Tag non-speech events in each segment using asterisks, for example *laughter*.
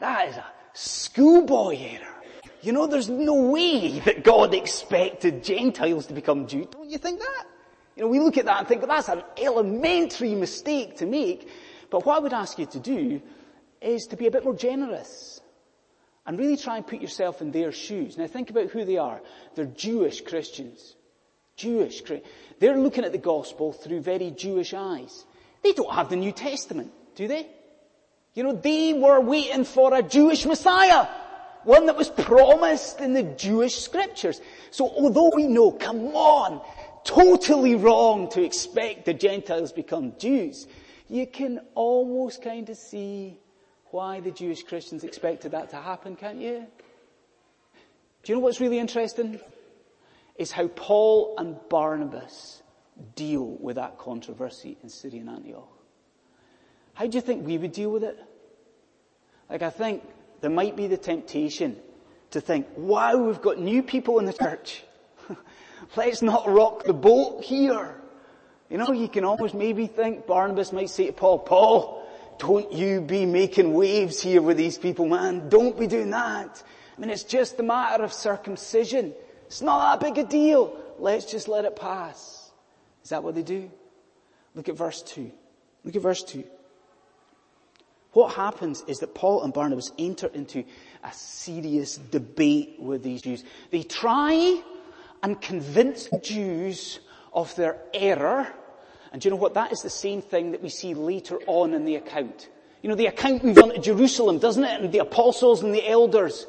That is a schoolboy error. You know, there's no way that God expected Gentiles to become Jews. Don't you think that? You know, we look at that and think, well, that's an elementary mistake to make. But what I would ask you to do is to be a bit more generous and really try and put yourself in their shoes. Now think about who they are. They're Jewish Christians. Jewish. They're looking at the gospel through very Jewish eyes. They don't have the New Testament, do they? You know, they were waiting for a Jewish Messiah. One that was promised in the Jewish scriptures. So although we know, come on, totally wrong to expect the Gentiles become Jews, you can almost kind of see why the Jewish Christians expected that to happen, can't you? Do you know what's really interesting? Is how Paul and Barnabas deal with that controversy in Syrian Antioch. How do you think we would deal with it? Like I think there might be the temptation to think, wow, we've got new people in the church. *laughs* Let's not rock the boat here. You know, you can almost maybe think Barnabas might say to Paul, Paul, don't you be making waves here with these people, man. Don't be doing that. I mean, it's just a matter of circumcision. It's not that big a deal. Let's just let it pass. Is that what they do? Look at verse 2. Look at verse 2. What happens is that Paul and Barnabas enter into a serious debate with these Jews. They try and convince the Jews of their error. And do you know what? That is the same thing that we see later on in the account. You know, the account we've done to Jerusalem, doesn't it? And the apostles and the elders.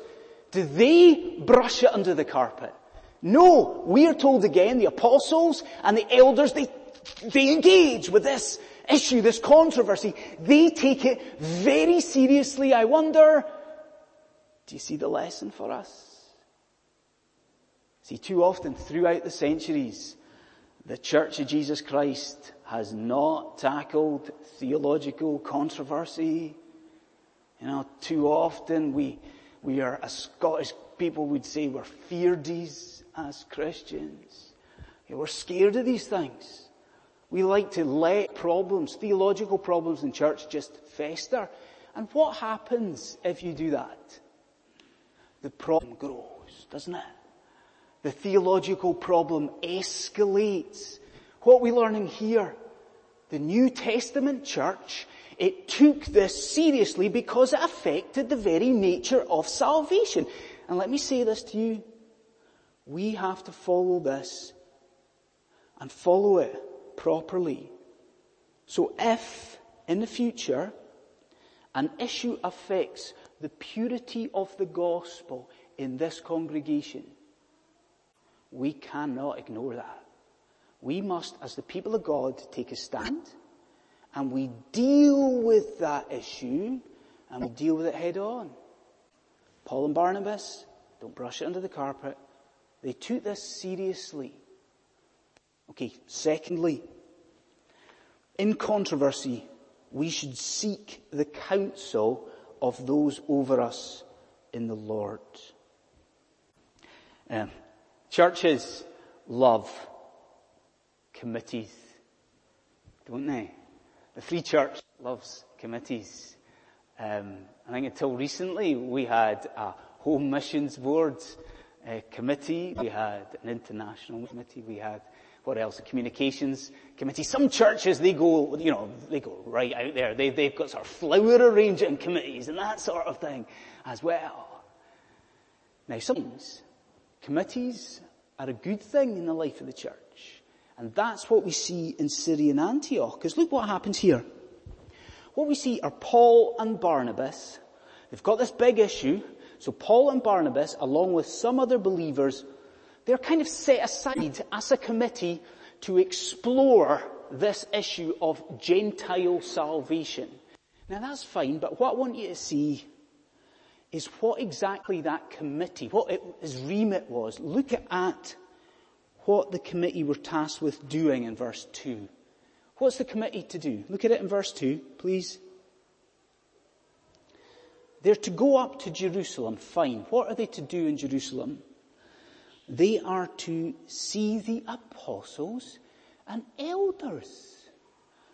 Do they brush it under the carpet? No. We are told again, the apostles and the elders, they, they engage with this issue, this controversy. They take it very seriously. I wonder, do you see the lesson for us? See, too often throughout the centuries, the Church of Jesus Christ has not tackled theological controversy. You know, too often we, we are, as Scottish people would say, we're feardies as Christians. we're scared of these things. We like to let problems, theological problems in church just fester. And what happens if you do that? The problem grows, doesn't it? The theological problem escalates. What are we learning here? The New Testament church, it took this seriously because it affected the very nature of salvation. And let me say this to you. We have to follow this and follow it properly. So if, in the future, an issue affects the purity of the gospel in this congregation, we cannot ignore that. We must, as the people of God, take a stand and we deal with that issue and we deal with it head on. Paul and Barnabas, don't brush it under the carpet. They took this seriously. Okay, secondly, in controversy, we should seek the counsel of those over us in the Lord. Um, churches love committees, don't they? The Free Church loves committees. Um, I think until recently we had a home missions board uh, committee, we had an international committee, we had what else? The communications committee. Some churches, they go, you know, they go right out there. They, they've got sort of flower arranging committees and that sort of thing as well. Now, sometimes committees are a good thing in the life of the church. And that's what we see in Syrian Antioch. Because look what happens here. What we see are Paul and Barnabas. They've got this big issue. So Paul and Barnabas, along with some other believers, they're kind of set aside as a committee to explore this issue of Gentile salvation. Now that's fine, but what I want you to see is what exactly that committee, what its remit was. Look at what the committee were tasked with doing in verse 2. What's the committee to do? Look at it in verse 2, please. They're to go up to Jerusalem. Fine. What are they to do in Jerusalem? They are to see the apostles and elders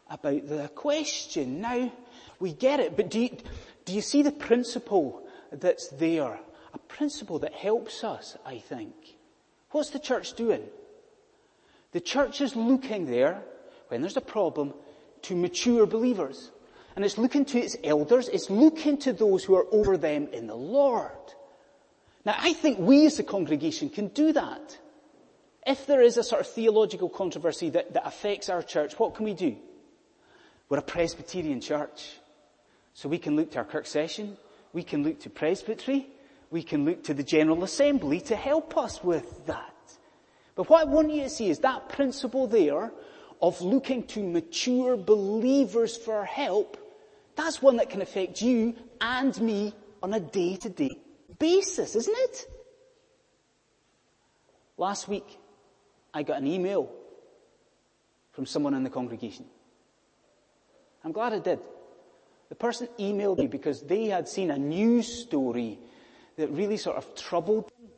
about the question. Now, we get it, but do you, Do you see the principle that's there? A principle that helps us, I think. What's the church doing? The church is looking there, when there's a problem, to mature believers. And it's looking to its elders, it's looking to those who are over them in the Lord. Now I think we as a congregation can do that. If there is a sort of theological controversy that, that affects our church, what can we do? We're a Presbyterian church. So we can look to our Kirk session, we can look to presbytery, we can look to the General Assembly to help us with that. But what I want you to see is that principle there of looking to mature believers for help, that's one that can affect you and me on a day-to-day basis, isn't it? Last week, I got an email from someone in the congregation. I'm glad I did. The person emailed me because they had seen a news story that really sort of troubled them.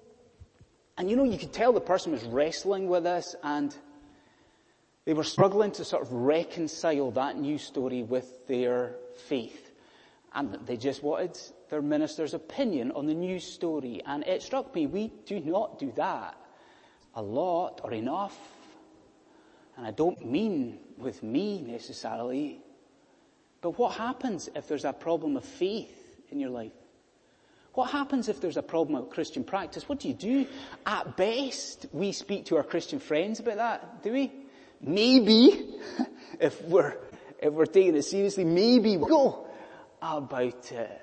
And you know, you could tell the person was wrestling with this and they were struggling to sort of reconcile that news story with their faith. And they just wanted their minister's opinion on the news story. And it struck me, we do not do that a lot or enough. And I don't mean with me necessarily. But what happens if there's a problem of faith in your life? What happens if there's a problem of Christian practice? What do you do? At best, we speak to our Christian friends about that, do we? Maybe, *laughs* if we're, if we're taking it seriously, maybe we'll go about it.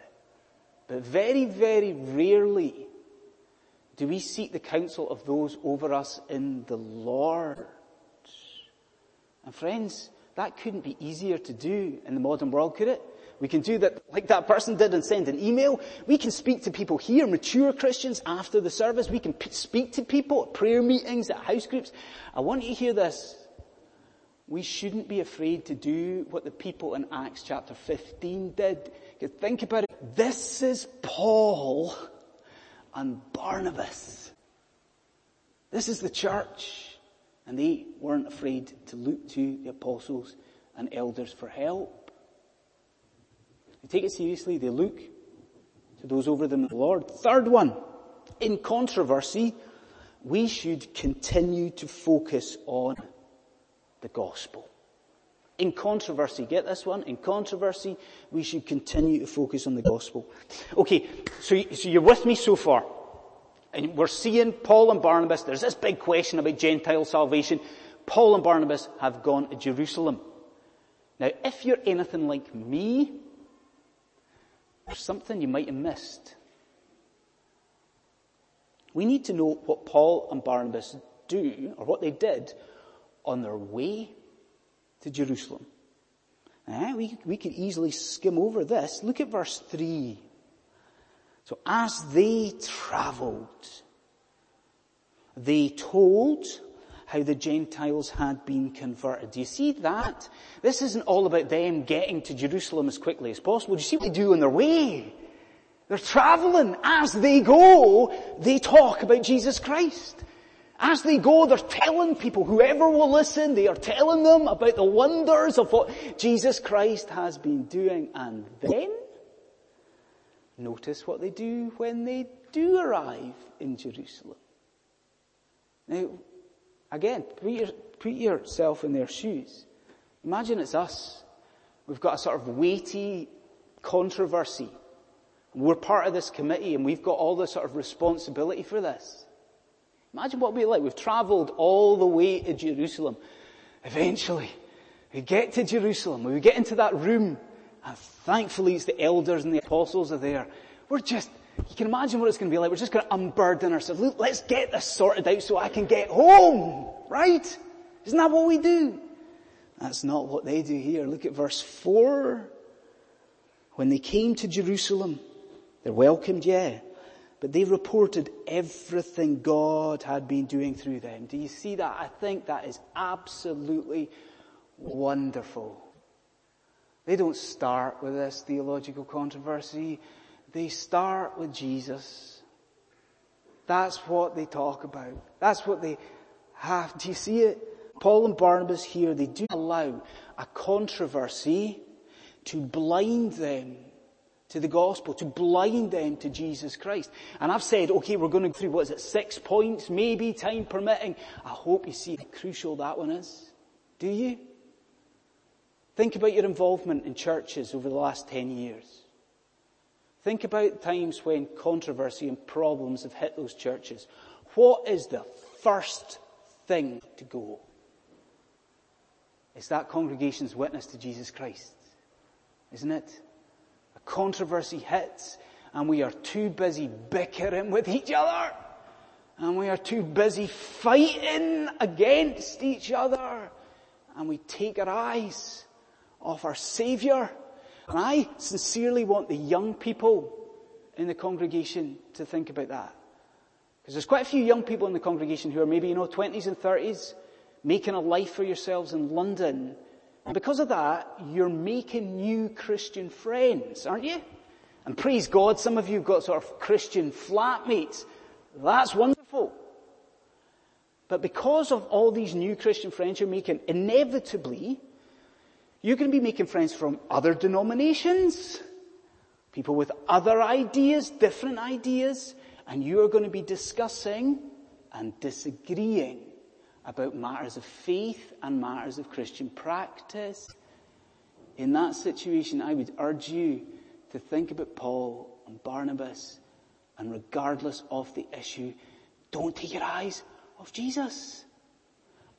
But very, very rarely do we seek the counsel of those over us in the Lord. And friends, that couldn't be easier to do in the modern world, could it? We can do that like that person did and send an email. We can speak to people here, mature Christians, after the service. We can p- speak to people at prayer meetings, at house groups. I want you to hear this. We shouldn't be afraid to do what the people in Acts chapter 15 did. Because think about it. This is Paul and Barnabas. This is the church. And they weren't afraid to look to the apostles and elders for help. They take it seriously. They look to those over them, the Lord. Third one, in controversy, we should continue to focus on the gospel. In controversy, get this one? In controversy, we should continue to focus on the gospel. Okay, so, so you're with me so far. And we're seeing Paul and Barnabas, there's this big question about Gentile salvation. Paul and Barnabas have gone to Jerusalem. Now, if you're anything like me, there's something you might have missed. We need to know what Paul and Barnabas do, or what they did, on their way to Jerusalem. Eh, we, we could easily skim over this. Look at verse 3. So as they traveled, they told how the Gentiles had been converted. Do you see that? This isn't all about them getting to Jerusalem as quickly as possible. Do you see what they do on their way? They're traveling. As they go, they talk about Jesus Christ. As they go, they're telling people, whoever will listen, they are telling them about the wonders of what Jesus Christ has been doing. And then, Notice what they do when they do arrive in Jerusalem. Now, again, put, your, put yourself in their shoes. Imagine it's us. We've got a sort of weighty controversy. We're part of this committee and we've got all the sort of responsibility for this. Imagine what it'd be like. We've travelled all the way to Jerusalem. Eventually, we get to Jerusalem. We get into that room and thankfully it's the elders and the apostles are there. We're just, you can imagine what it's going to be like. We're just going to unburden ourselves. Look, let's get this sorted out so I can get home. Right? Isn't that what we do? That's not what they do here. Look at verse 4. When they came to Jerusalem, they're welcomed, yeah. But they reported everything God had been doing through them. Do you see that? I think that is absolutely wonderful. They don't start with this theological controversy. They start with Jesus. That's what they talk about. That's what they have. Do you see it? Paul and Barnabas here, they do allow a controversy to blind them to the gospel, to blind them to Jesus Christ. And I've said, okay, we're going through, what is it, six points, maybe, time permitting. I hope you see how crucial that one is. Do you? Think about your involvement in churches over the last 10 years. Think about times when controversy and problems have hit those churches. What is the first thing to go? It's that congregation's witness to Jesus Christ, isn't it? Controversy hits and we are too busy bickering with each other and we are too busy fighting against each other and we take our eyes off our Saviour. And I sincerely want the young people in the congregation to think about that. Because there's quite a few young people in the congregation who are maybe, you know, 20s and 30s, making a life for yourselves in London. And because of that, you're making new Christian friends, aren't you? And praise God, some of you have got sort of Christian flatmates. That's wonderful. But because of all these new Christian friends you're making, inevitably, you're going to be making friends from other denominations, people with other ideas, different ideas, and you're going to be discussing and disagreeing about matters of faith and matters of Christian practice. In that situation, I would urge you to think about Paul and Barnabas, and regardless of the issue, don't take your eyes off Jesus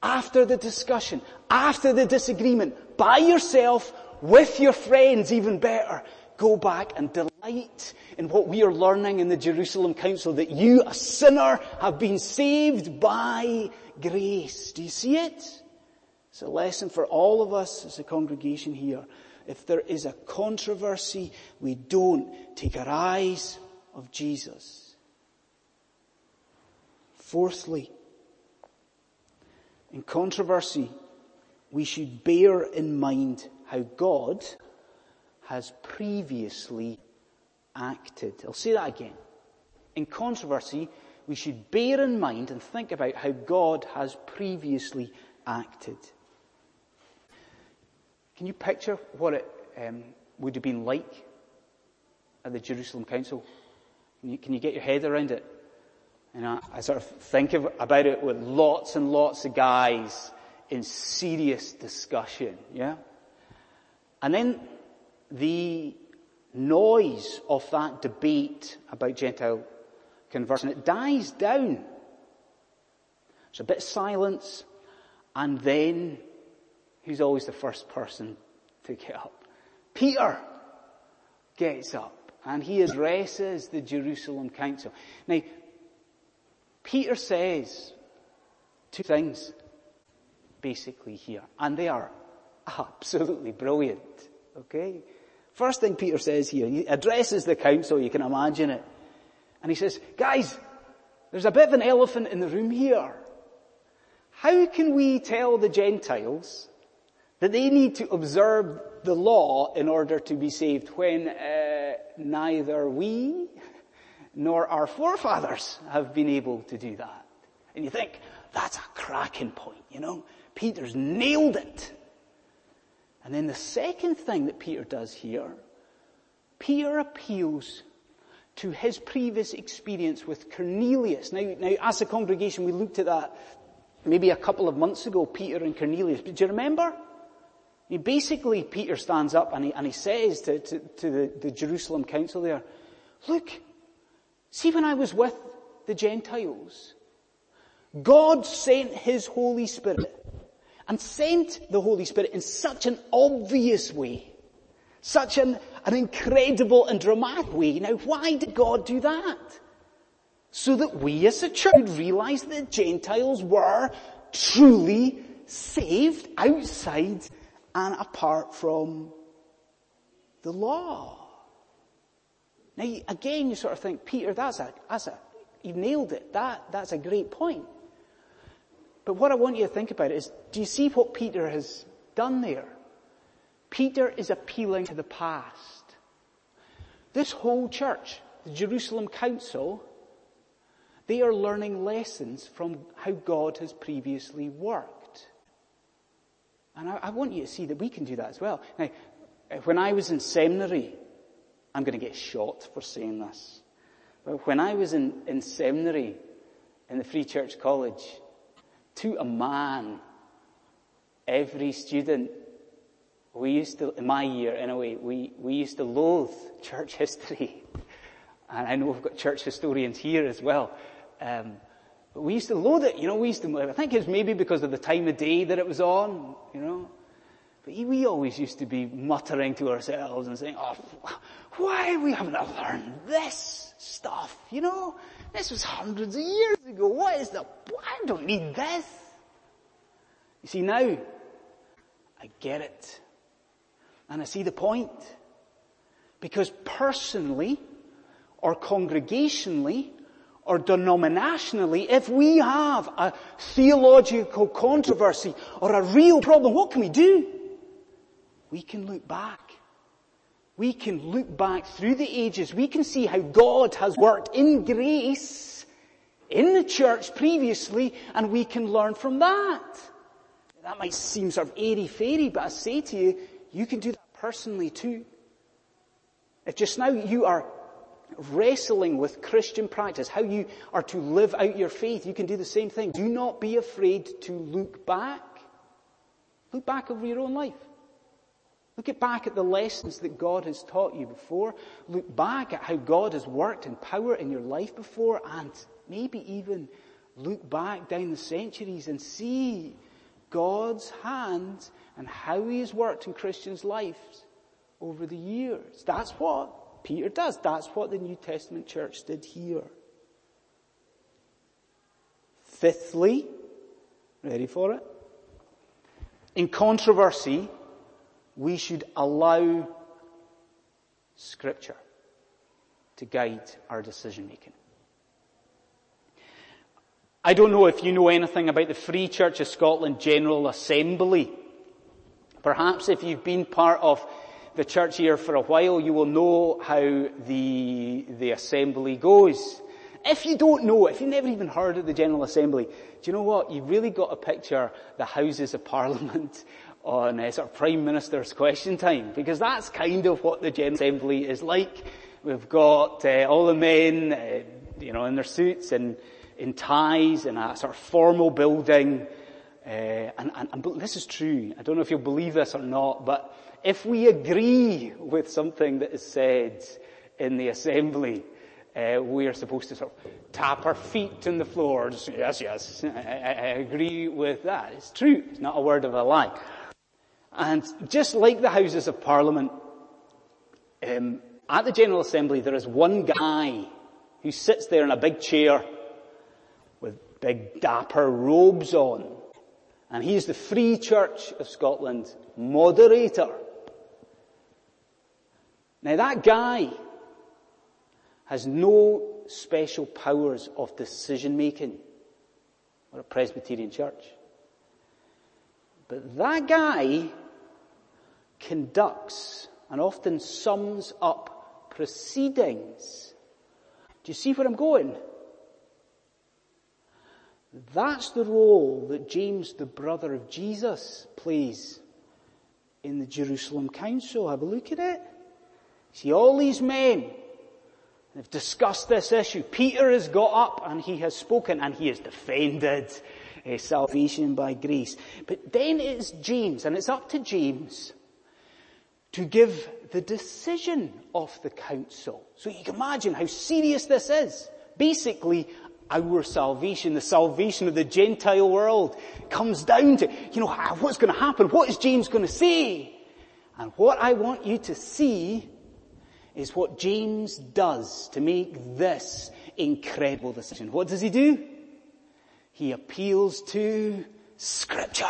after the discussion, after the disagreement, by yourself, with your friends even better, go back and delight in what we are learning in the Jerusalem Council, that you, a sinner, have been saved by grace. Do you see it? It's a lesson for all of us as a congregation here. If there is a controversy, we don't take our eyes of Jesus. Fourthly, in controversy, we should bear in mind how God has previously acted. I'll say that again. In controversy, we should bear in mind and think about how God has previously acted. Can you picture what it um, would have been like at the Jerusalem Council? Can you, can you get your head around it? You know, I sort of think of, about it with lots and lots of guys in serious discussion, yeah? And then the noise of that debate about Gentile conversion, it dies down. There's a bit of silence, and then who's always the first person to get up? Peter gets up, and he addresses the Jerusalem council. Now, Peter says two things basically here, and they are absolutely brilliant. Okay? First thing Peter says here, he addresses the council, you can imagine it. And he says, guys, there's a bit of an elephant in the room here. How can we tell the Gentiles that they need to observe the law in order to be saved when uh, neither we nor our forefathers have been able to do that. And you think, that's a cracking point, you know? Peter's nailed it. And then the second thing that Peter does here, Peter appeals to his previous experience with Cornelius. Now, now as a congregation, we looked at that maybe a couple of months ago, Peter and Cornelius. But do you remember? He basically, Peter stands up and he, and he says to, to, to the, the Jerusalem council there, look, See, when I was with the Gentiles, God sent His Holy Spirit and sent the Holy Spirit in such an obvious way, such an, an incredible and dramatic way. Now, why did God do that? So that we as a church would realize that Gentiles were truly saved outside and apart from the law. Now, again, you sort of think, Peter, that's a, that's a, you've nailed it. That, that's a great point. But what I want you to think about is, do you see what Peter has done there? Peter is appealing to the past. This whole church, the Jerusalem Council, they are learning lessons from how God has previously worked. And I, I want you to see that we can do that as well. Now, eh, when I was in seminary, I'm going to get shot for saying this. But when I was in, in seminary in the Free Church College, to a man, every student, we used to, in my year anyway, we, we used to loathe church *laughs* history. And I know we've got church historians here as well. Um, but we used to loathe it, you know, we used to, I think it was maybe because of the time of day that it was on, you know. But we always used to be muttering to ourselves and saying, oh, why we haven't learned this stuff, you know? This was hundreds of years ago. What is the, I don't need this. You see now, I get it. And I see the point. Because personally, or congregationally, or denominationally, if we have a theological controversy or a real problem, what can we do? We can look back. We can look back through the ages. We can see how God has worked in grace in the church previously and we can learn from that. That might seem sort of airy-fairy, but I say to you, you can do that personally too. If just now you are wrestling with Christian practice, how you are to live out your faith, you can do the same thing. Do not be afraid to look back. Look back over your own life. Look back at the lessons that God has taught you before. Look back at how God has worked in power in your life before and maybe even look back down the centuries and see God's hand and how He has worked in Christians' lives over the years. That's what Peter does. That's what the New Testament church did here. Fifthly, ready for it? In controversy, we should allow scripture to guide our decision making. I don't know if you know anything about the Free Church of Scotland General Assembly. Perhaps if you've been part of the church here for a while, you will know how the, the assembly goes. If you don't know, if you've never even heard of the General Assembly, do you know what? You've really got to picture the Houses of Parliament *laughs* on uh, sort of Prime Minister's question time, because that's kind of what the General Assembly is like. We've got uh, all the men, uh, you know, in their suits and in ties in a sort of formal building. Uh, and, and, and this is true. I don't know if you'll believe this or not, but if we agree with something that is said in the assembly, uh, we are supposed to sort of tap our feet on the floor. Just, yes, yes, I, I, agree with that. It's true. It's not a word of a lie. And just like the Houses of Parliament, um, at the General Assembly there is one guy who sits there in a big chair with big dapper robes on. And he's the Free Church of Scotland moderator. Now that guy has no special powers of decision making or a Presbyterian church. But that guy conducts and often sums up proceedings. Do you see where I'm going? That's the role that James, the brother of Jesus, plays in the Jerusalem Council. Have a look at it. See, all these men have discussed this issue. Peter has got up and he has spoken and he has defended uh, salvation by grace. But then it's James, and it's up to James to give the decision of the council. So you can imagine how serious this is. Basically, our salvation, the salvation of the Gentile world, comes down to, you know, what's going to happen? What is James going to say? And what I want you to see is what James does to make this incredible decision. What does he do? He appeals to scripture.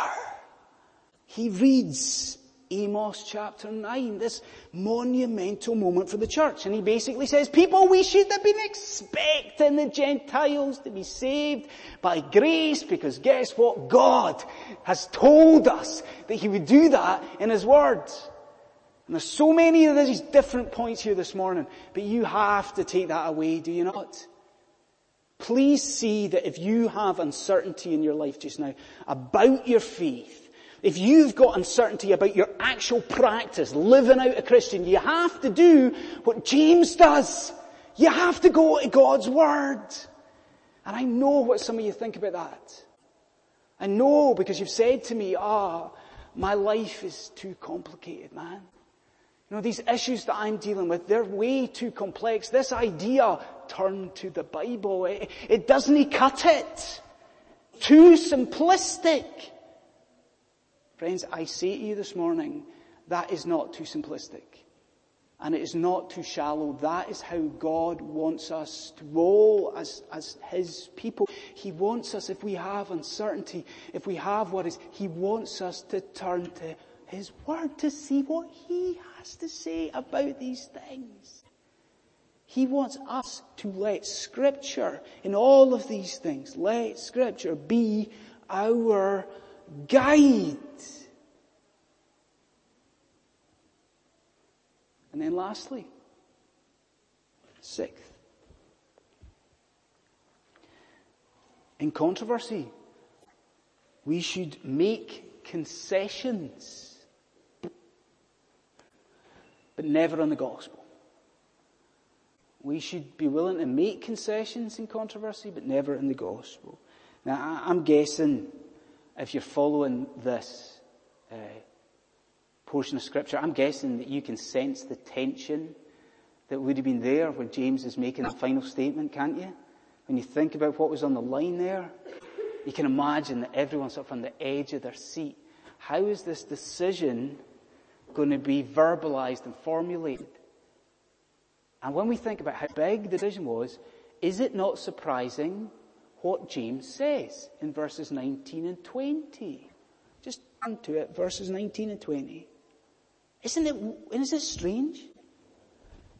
He reads Amos chapter 9, this monumental moment for the church. And he basically says, people, we should have been expecting the Gentiles to be saved by grace because guess what? God has told us that he would do that in his words. And there's so many of these different points here this morning, but you have to take that away, do you not? Please see that if you have uncertainty in your life just now about your faith, if you've got uncertainty about your actual practice, living out a Christian, you have to do what James does. You have to go to God's Word. And I know what some of you think about that. I know because you've said to me, ah, my life is too complicated, man. You know, these issues that I'm dealing with, they're way too complex. This idea, turn to the Bible, it, it doesn't cut it. Too simplistic. Friends, I say to you this morning, that is not too simplistic. And it is not too shallow. That is how God wants us to roll as, as His people. He wants us, if we have uncertainty, if we have worries, He wants us to turn to His Word to see what He has to say about these things. He wants us to let Scripture, in all of these things, let Scripture be our guide. And then lastly, sixth, in controversy, we should make concessions, but never on the gospel. We should be willing to make concessions in controversy, but never in the gospel. Now, I'm guessing if you're following this uh, portion of scripture, I'm guessing that you can sense the tension that would have been there when James is making the final statement, can't you? When you think about what was on the line there, you can imagine that everyone's of on the edge of their seat. How is this decision going to be verbalized and formulated? And when we think about how big the decision was, is it not surprising what James says in verses 19 and 20? Just turn to it, verses 19 and 20. Isn't it, isn't it strange?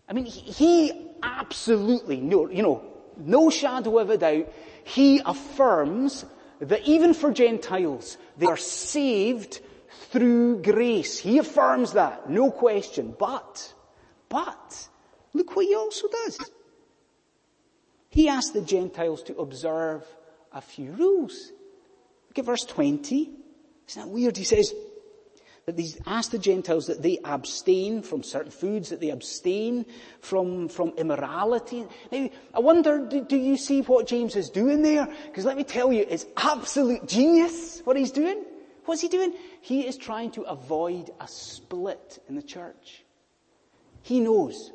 I mean, he absolutely, no, you know, no shadow of a doubt, he affirms that even for Gentiles, they are saved through grace. He affirms that, no question. But, but, look what he also does. He asks the Gentiles to observe a few rules. Look at verse 20. Isn't that weird? He says, that he's asked the Gentiles that they abstain from certain foods, that they abstain from, from immorality. Now, I wonder, do, do you see what James is doing there? Because let me tell you, it's absolute genius what he's doing. What's he doing? He is trying to avoid a split in the church. He knows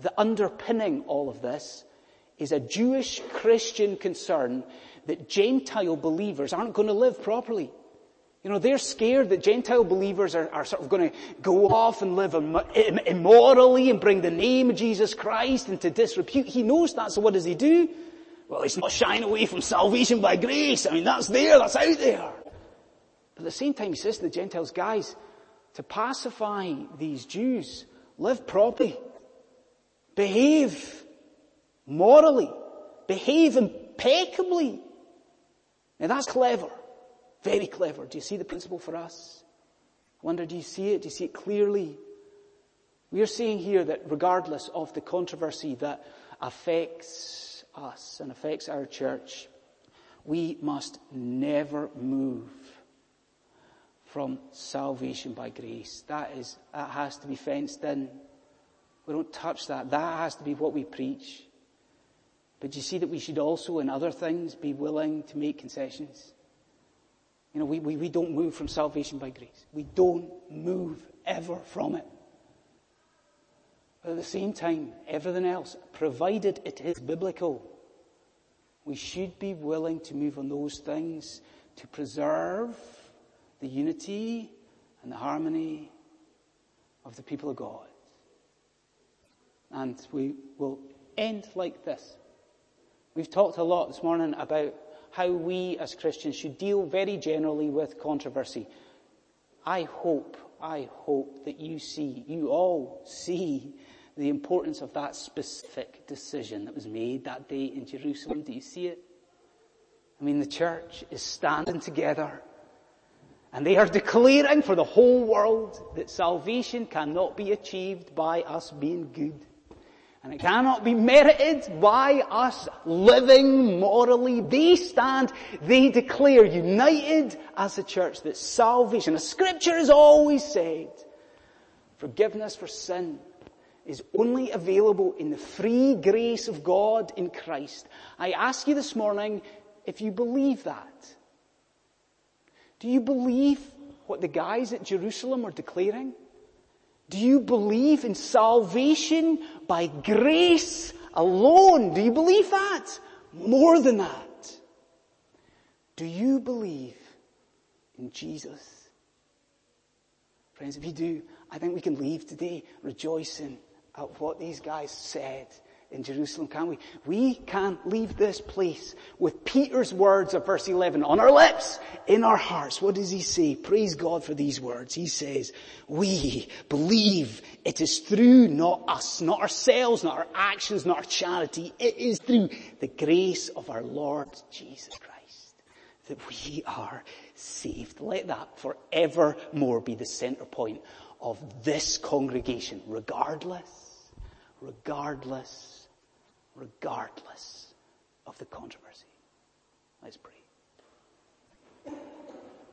that underpinning all of this is a Jewish Christian concern that Gentile believers aren't going to live properly. You know, they're scared that Gentile believers are, are sort of going to go off and live immorally and bring the name of Jesus Christ into disrepute. He knows that, so what does he do? Well, he's not shying away from salvation by grace. I mean, that's there, that's out there. But at the same time, he says to the Gentiles, guys, to pacify these Jews, live properly, behave morally, behave impeccably. Now that's clever. Very clever. Do you see the principle for us? I wonder, do you see it? Do you see it clearly? We are seeing here that regardless of the controversy that affects us and affects our church, we must never move from salvation by grace. That is, that has to be fenced in. We don't touch that. That has to be what we preach. But you see that we should also in other things be willing to make concessions. You know, we, we, we don't move from salvation by grace. We don't move ever from it. But at the same time, everything else, provided it is biblical, we should be willing to move on those things to preserve the unity and the harmony of the people of God. And we will end like this. We've talked a lot this morning about how we as Christians should deal very generally with controversy. I hope, I hope that you see, you all see the importance of that specific decision that was made that day in Jerusalem. Do you see it? I mean, the church is standing together and they are declaring for the whole world that salvation cannot be achieved by us being good. And it cannot be merited by us living morally. They stand, they declare united as a church that salvation, as scripture has always said, forgiveness for sin is only available in the free grace of God in Christ. I ask you this morning if you believe that. Do you believe what the guys at Jerusalem are declaring? Do you believe in salvation by grace alone? Do you believe that? More than that. Do you believe in Jesus? Friends, if you do, I think we can leave today rejoicing at what these guys said in Jerusalem, can we? We can leave this place with Peter's words of verse 11 on our lips, in our hearts. What does he say? Praise God for these words. He says, we believe it is through not us, not ourselves, not our actions, not our charity. It is through the grace of our Lord Jesus Christ that we are saved. Let that forevermore be the center point of this congregation, regardless, regardless regardless of the controversy. Let's pray.